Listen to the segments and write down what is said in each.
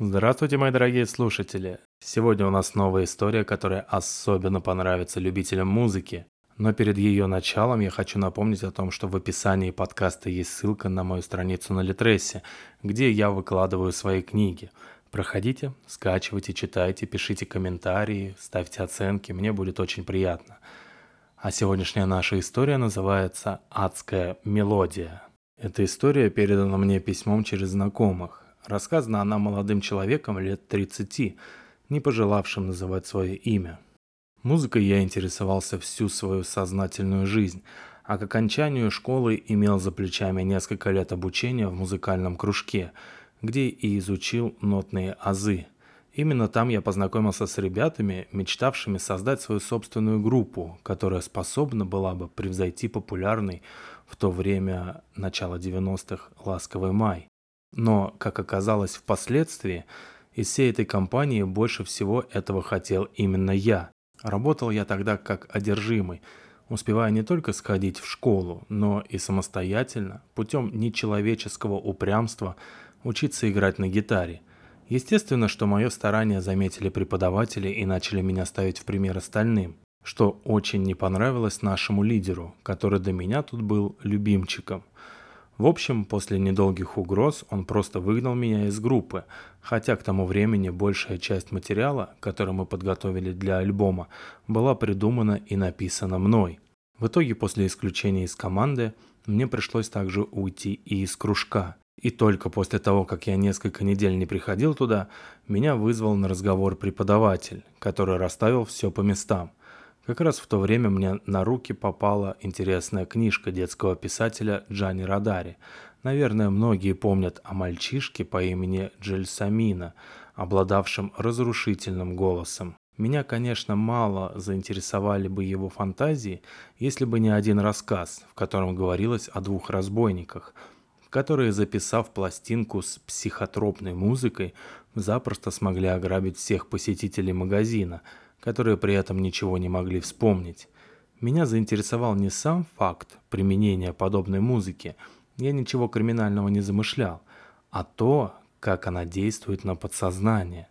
Здравствуйте, мои дорогие слушатели! Сегодня у нас новая история, которая особенно понравится любителям музыки. Но перед ее началом я хочу напомнить о том, что в описании подкаста есть ссылка на мою страницу на Литресе, где я выкладываю свои книги. Проходите, скачивайте, читайте, пишите комментарии, ставьте оценки, мне будет очень приятно. А сегодняшняя наша история называется «Адская мелодия». Эта история передана мне письмом через знакомых. Рассказана она молодым человеком лет 30, не пожелавшим называть свое имя. Музыкой я интересовался всю свою сознательную жизнь, а к окончанию школы имел за плечами несколько лет обучения в музыкальном кружке, где и изучил нотные азы. Именно там я познакомился с ребятами, мечтавшими создать свою собственную группу, которая способна была бы превзойти популярный в то время начало 90-х «Ласковый май». Но, как оказалось впоследствии, из всей этой компании больше всего этого хотел именно я. Работал я тогда как одержимый, успевая не только сходить в школу, но и самостоятельно, путем нечеловеческого упрямства, учиться играть на гитаре. Естественно, что мое старание заметили преподаватели и начали меня ставить в пример остальным, что очень не понравилось нашему лидеру, который до меня тут был любимчиком – в общем, после недолгих угроз он просто выгнал меня из группы, хотя к тому времени большая часть материала, который мы подготовили для альбома, была придумана и написана мной. В итоге, после исключения из команды, мне пришлось также уйти и из кружка. И только после того, как я несколько недель не приходил туда, меня вызвал на разговор преподаватель, который расставил все по местам – как раз в то время мне на руки попала интересная книжка детского писателя Джани Радари. Наверное, многие помнят о мальчишке по имени Джельсамина, обладавшем разрушительным голосом. Меня, конечно, мало заинтересовали бы его фантазии, если бы не один рассказ, в котором говорилось о двух разбойниках, которые, записав пластинку с психотропной музыкой, запросто смогли ограбить всех посетителей магазина – которые при этом ничего не могли вспомнить. Меня заинтересовал не сам факт применения подобной музыки, я ничего криминального не замышлял, а то, как она действует на подсознание.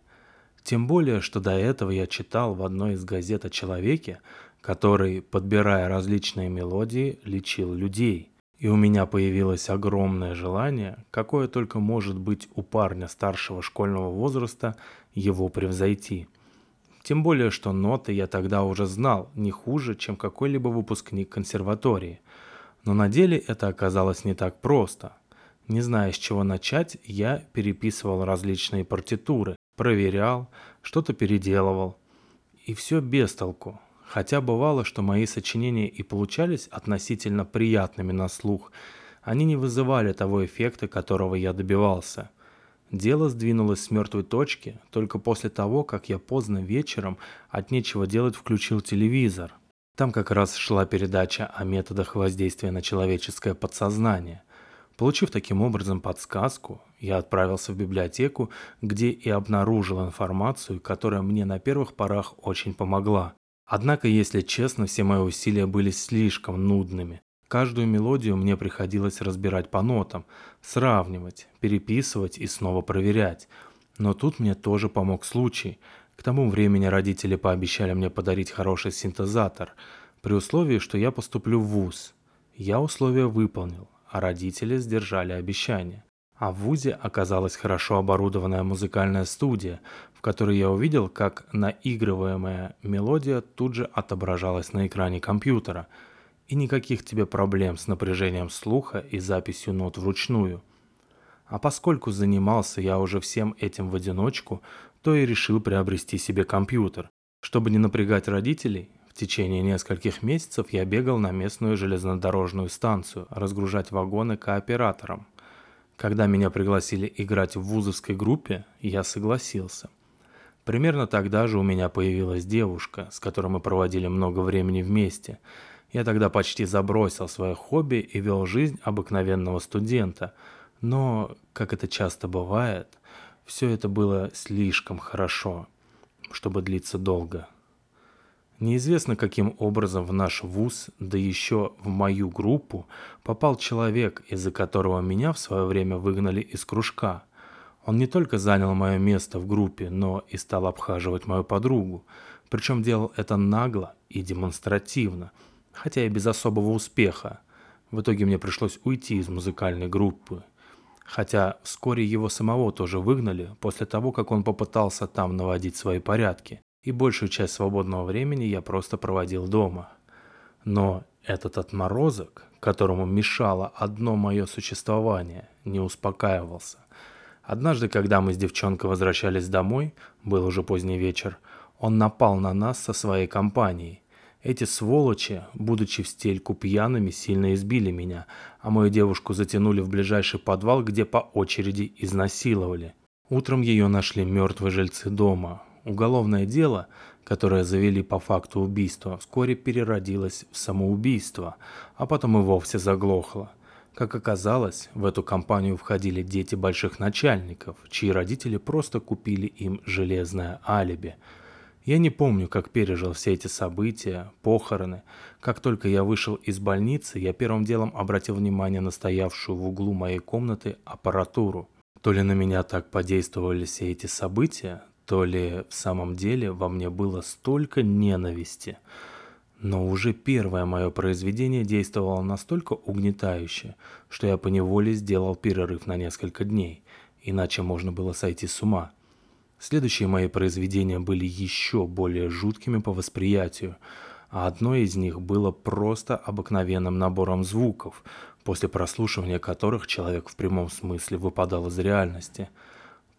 Тем более, что до этого я читал в одной из газет о человеке, который, подбирая различные мелодии, лечил людей. И у меня появилось огромное желание, какое только может быть у парня старшего школьного возраста, его превзойти – тем более, что ноты я тогда уже знал не хуже, чем какой-либо выпускник консерватории. Но на деле это оказалось не так просто. Не зная, с чего начать, я переписывал различные партитуры, проверял, что-то переделывал. И все без толку. Хотя бывало, что мои сочинения и получались относительно приятными на слух, они не вызывали того эффекта, которого я добивался – Дело сдвинулось с мертвой точки только после того, как я поздно вечером от нечего делать включил телевизор. Там как раз шла передача о методах воздействия на человеческое подсознание. Получив таким образом подсказку, я отправился в библиотеку, где и обнаружил информацию, которая мне на первых порах очень помогла. Однако, если честно, все мои усилия были слишком нудными. Каждую мелодию мне приходилось разбирать по нотам, сравнивать, переписывать и снова проверять. Но тут мне тоже помог случай. К тому времени родители пообещали мне подарить хороший синтезатор, при условии, что я поступлю в ВУЗ. Я условия выполнил, а родители сдержали обещание. А в ВУЗе оказалась хорошо оборудованная музыкальная студия, в которой я увидел, как наигрываемая мелодия тут же отображалась на экране компьютера – и никаких тебе проблем с напряжением слуха и записью нот вручную. А поскольку занимался я уже всем этим в одиночку, то и решил приобрести себе компьютер. Чтобы не напрягать родителей, в течение нескольких месяцев я бегал на местную железнодорожную станцию разгружать вагоны кооператорам. Когда меня пригласили играть в вузовской группе, я согласился. Примерно тогда же у меня появилась девушка, с которой мы проводили много времени вместе – я тогда почти забросил свое хобби и вел жизнь обыкновенного студента. Но, как это часто бывает, все это было слишком хорошо, чтобы длиться долго. Неизвестно, каким образом в наш вуз, да еще в мою группу, попал человек, из-за которого меня в свое время выгнали из кружка. Он не только занял мое место в группе, но и стал обхаживать мою подругу. Причем делал это нагло и демонстративно, хотя и без особого успеха. В итоге мне пришлось уйти из музыкальной группы. Хотя вскоре его самого тоже выгнали, после того, как он попытался там наводить свои порядки. И большую часть свободного времени я просто проводил дома. Но этот отморозок, которому мешало одно мое существование, не успокаивался. Однажды, когда мы с девчонкой возвращались домой, был уже поздний вечер, он напал на нас со своей компанией. Эти сволочи, будучи в стельку пьяными, сильно избили меня, а мою девушку затянули в ближайший подвал, где по очереди изнасиловали. Утром ее нашли мертвые жильцы дома. Уголовное дело, которое завели по факту убийства, вскоре переродилось в самоубийство, а потом и вовсе заглохло. Как оказалось, в эту компанию входили дети больших начальников, чьи родители просто купили им железное алиби. Я не помню, как пережил все эти события, похороны. Как только я вышел из больницы, я первым делом обратил внимание на стоявшую в углу моей комнаты аппаратуру. То ли на меня так подействовали все эти события, то ли в самом деле во мне было столько ненависти. Но уже первое мое произведение действовало настолько угнетающе, что я поневоле сделал перерыв на несколько дней, иначе можно было сойти с ума. Следующие мои произведения были еще более жуткими по восприятию, а одно из них было просто обыкновенным набором звуков, после прослушивания которых человек в прямом смысле выпадал из реальности –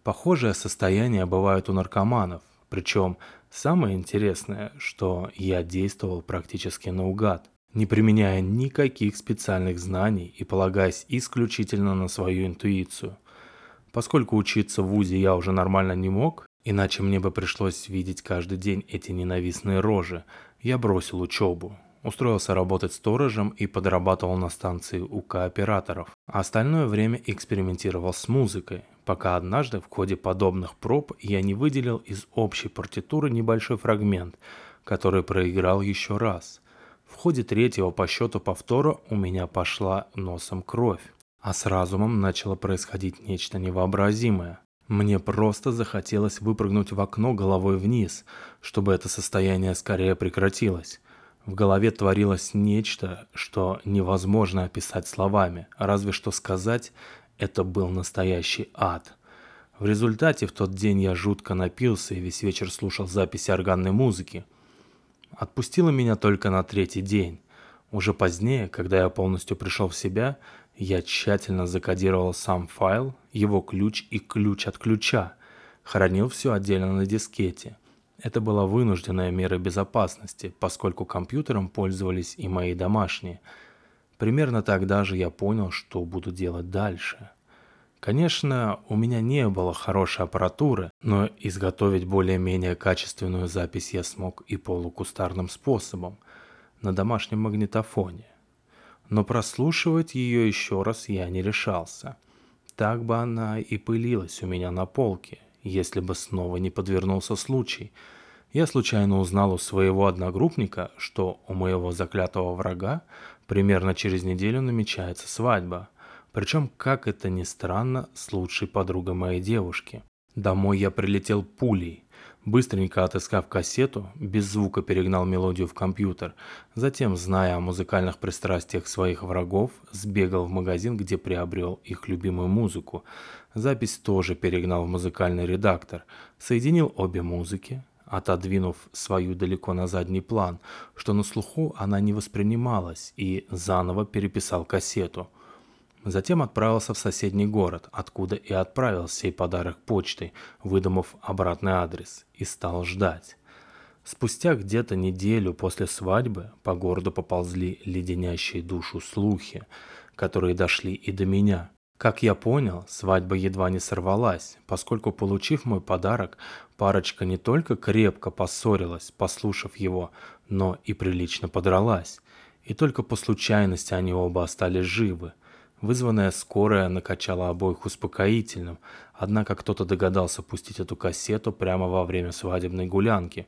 Похожее состояние бывает у наркоманов. Причем самое интересное, что я действовал практически наугад, не применяя никаких специальных знаний и полагаясь исключительно на свою интуицию. Поскольку учиться в ВУЗе я уже нормально не мог, иначе мне бы пришлось видеть каждый день эти ненавистные рожи, я бросил учебу, устроился работать сторожем и подрабатывал на станции у кооператоров. А остальное время экспериментировал с музыкой, пока однажды в ходе подобных проб я не выделил из общей партитуры небольшой фрагмент, который проиграл еще раз. В ходе третьего по счету повтора у меня пошла носом кровь, а с разумом начало происходить нечто невообразимое. Мне просто захотелось выпрыгнуть в окно головой вниз, чтобы это состояние скорее прекратилось. В голове творилось нечто, что невозможно описать словами, разве что сказать «это был настоящий ад». В результате в тот день я жутко напился и весь вечер слушал записи органной музыки. Отпустило меня только на третий день. Уже позднее, когда я полностью пришел в себя, я тщательно закодировал сам файл, его ключ и ключ от ключа, хранил все отдельно на дискете – это была вынужденная мера безопасности, поскольку компьютером пользовались и мои домашние. Примерно тогда же я понял, что буду делать дальше. Конечно, у меня не было хорошей аппаратуры, но изготовить более-менее качественную запись я смог и полукустарным способом, на домашнем магнитофоне. Но прослушивать ее еще раз я не решался. Так бы она и пылилась у меня на полке, если бы снова не подвернулся случай. Я случайно узнал у своего одногруппника, что у моего заклятого врага примерно через неделю намечается свадьба. Причем, как это ни странно, с лучшей подругой моей девушки. Домой я прилетел пулей. Быстренько отыскав кассету, без звука перегнал мелодию в компьютер. Затем, зная о музыкальных пристрастиях своих врагов, сбегал в магазин, где приобрел их любимую музыку. Запись тоже перегнал в музыкальный редактор, соединил обе музыки, отодвинув свою далеко на задний план, что на слуху она не воспринималась, и заново переписал кассету. Затем отправился в соседний город, откуда и отправил сей подарок почтой, выдумав обратный адрес, и стал ждать. Спустя где-то неделю после свадьбы по городу поползли леденящие душу слухи, которые дошли и до меня – как я понял, свадьба едва не сорвалась, поскольку, получив мой подарок, парочка не только крепко поссорилась, послушав его, но и прилично подралась. И только по случайности они оба остались живы. Вызванная скорая накачала обоих успокоительным, однако кто-то догадался пустить эту кассету прямо во время свадебной гулянки,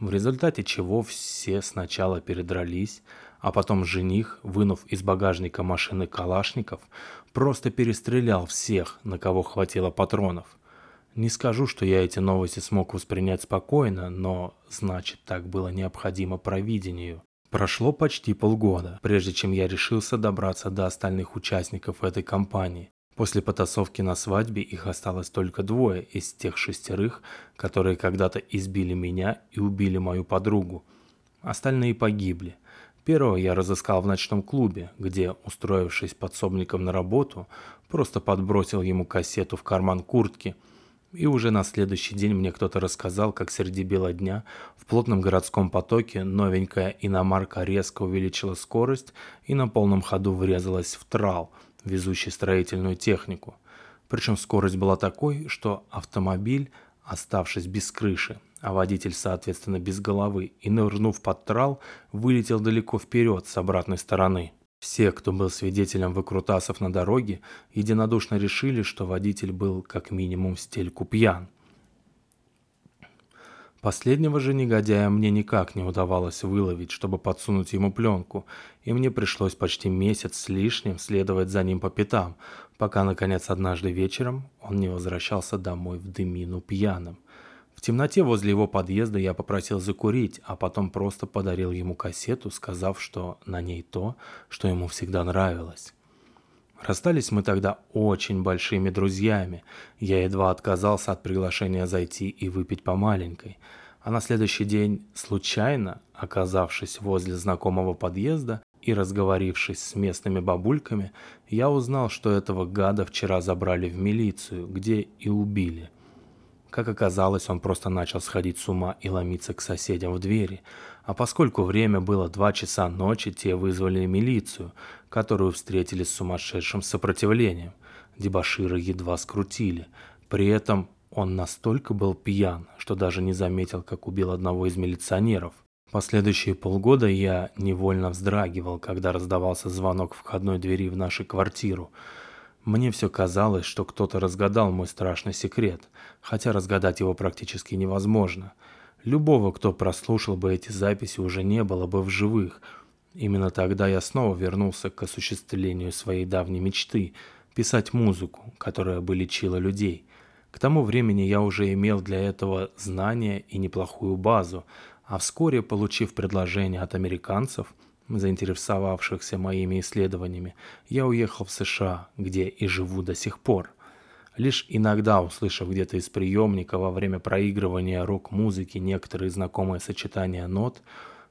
в результате чего все сначала передрались, А потом жених, вынув из багажника машины калашников, просто перестрелял всех, на кого хватило патронов. Не скажу, что я эти новости смог воспринять спокойно, но значит так было необходимо провидению. Прошло почти полгода, прежде чем я решился добраться до остальных участников этой кампании. После потасовки на свадьбе их осталось только двое из тех шестерых, которые когда-то избили меня и убили мою подругу. Остальные погибли. Первого я разыскал в ночном клубе, где, устроившись подсобником на работу, просто подбросил ему кассету в карман куртки. И уже на следующий день мне кто-то рассказал, как среди бела дня в плотном городском потоке новенькая иномарка резко увеличила скорость и на полном ходу врезалась в трал, везущий строительную технику. Причем скорость была такой, что автомобиль, оставшись без крыши, а водитель, соответственно, без головы, и нырнув под трал, вылетел далеко вперед с обратной стороны. Все, кто был свидетелем выкрутасов на дороге, единодушно решили, что водитель был как минимум стельку пьян. Последнего же негодяя мне никак не удавалось выловить, чтобы подсунуть ему пленку, и мне пришлось почти месяц с лишним следовать за ним по пятам, пока, наконец, однажды вечером он не возвращался домой в дымину пьяным. В темноте возле его подъезда я попросил закурить, а потом просто подарил ему кассету, сказав, что на ней то, что ему всегда нравилось. Расстались мы тогда очень большими друзьями. Я едва отказался от приглашения зайти и выпить по маленькой. А на следующий день, случайно, оказавшись возле знакомого подъезда и разговорившись с местными бабульками, я узнал, что этого гада вчера забрали в милицию, где и убили – как оказалось, он просто начал сходить с ума и ломиться к соседям в двери. А поскольку время было два часа ночи, те вызвали милицию, которую встретили с сумасшедшим сопротивлением. Дебашира едва скрутили. При этом он настолько был пьян, что даже не заметил, как убил одного из милиционеров. Последующие полгода я невольно вздрагивал, когда раздавался звонок входной двери в нашу квартиру – мне все казалось, что кто-то разгадал мой страшный секрет, хотя разгадать его практически невозможно. Любого, кто прослушал бы эти записи, уже не было бы в живых. Именно тогда я снова вернулся к осуществлению своей давней мечты – писать музыку, которая бы лечила людей. К тому времени я уже имел для этого знания и неплохую базу, а вскоре, получив предложение от американцев – заинтересовавшихся моими исследованиями, я уехал в США, где и живу до сих пор. Лишь иногда, услышав где-то из приемника во время проигрывания рок-музыки некоторые знакомые сочетания нот,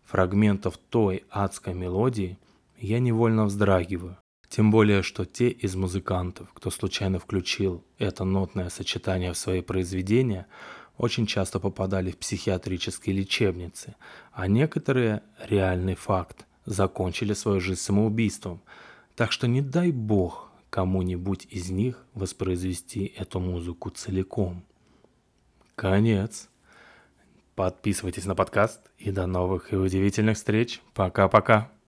фрагментов той адской мелодии, я невольно вздрагиваю. Тем более, что те из музыкантов, кто случайно включил это нотное сочетание в свои произведения, очень часто попадали в психиатрические лечебницы, а некоторые – реальный факт – закончили свою жизнь самоубийством. Так что не дай бог кому-нибудь из них воспроизвести эту музыку целиком. Конец. Подписывайтесь на подкаст и до новых и удивительных встреч. Пока-пока.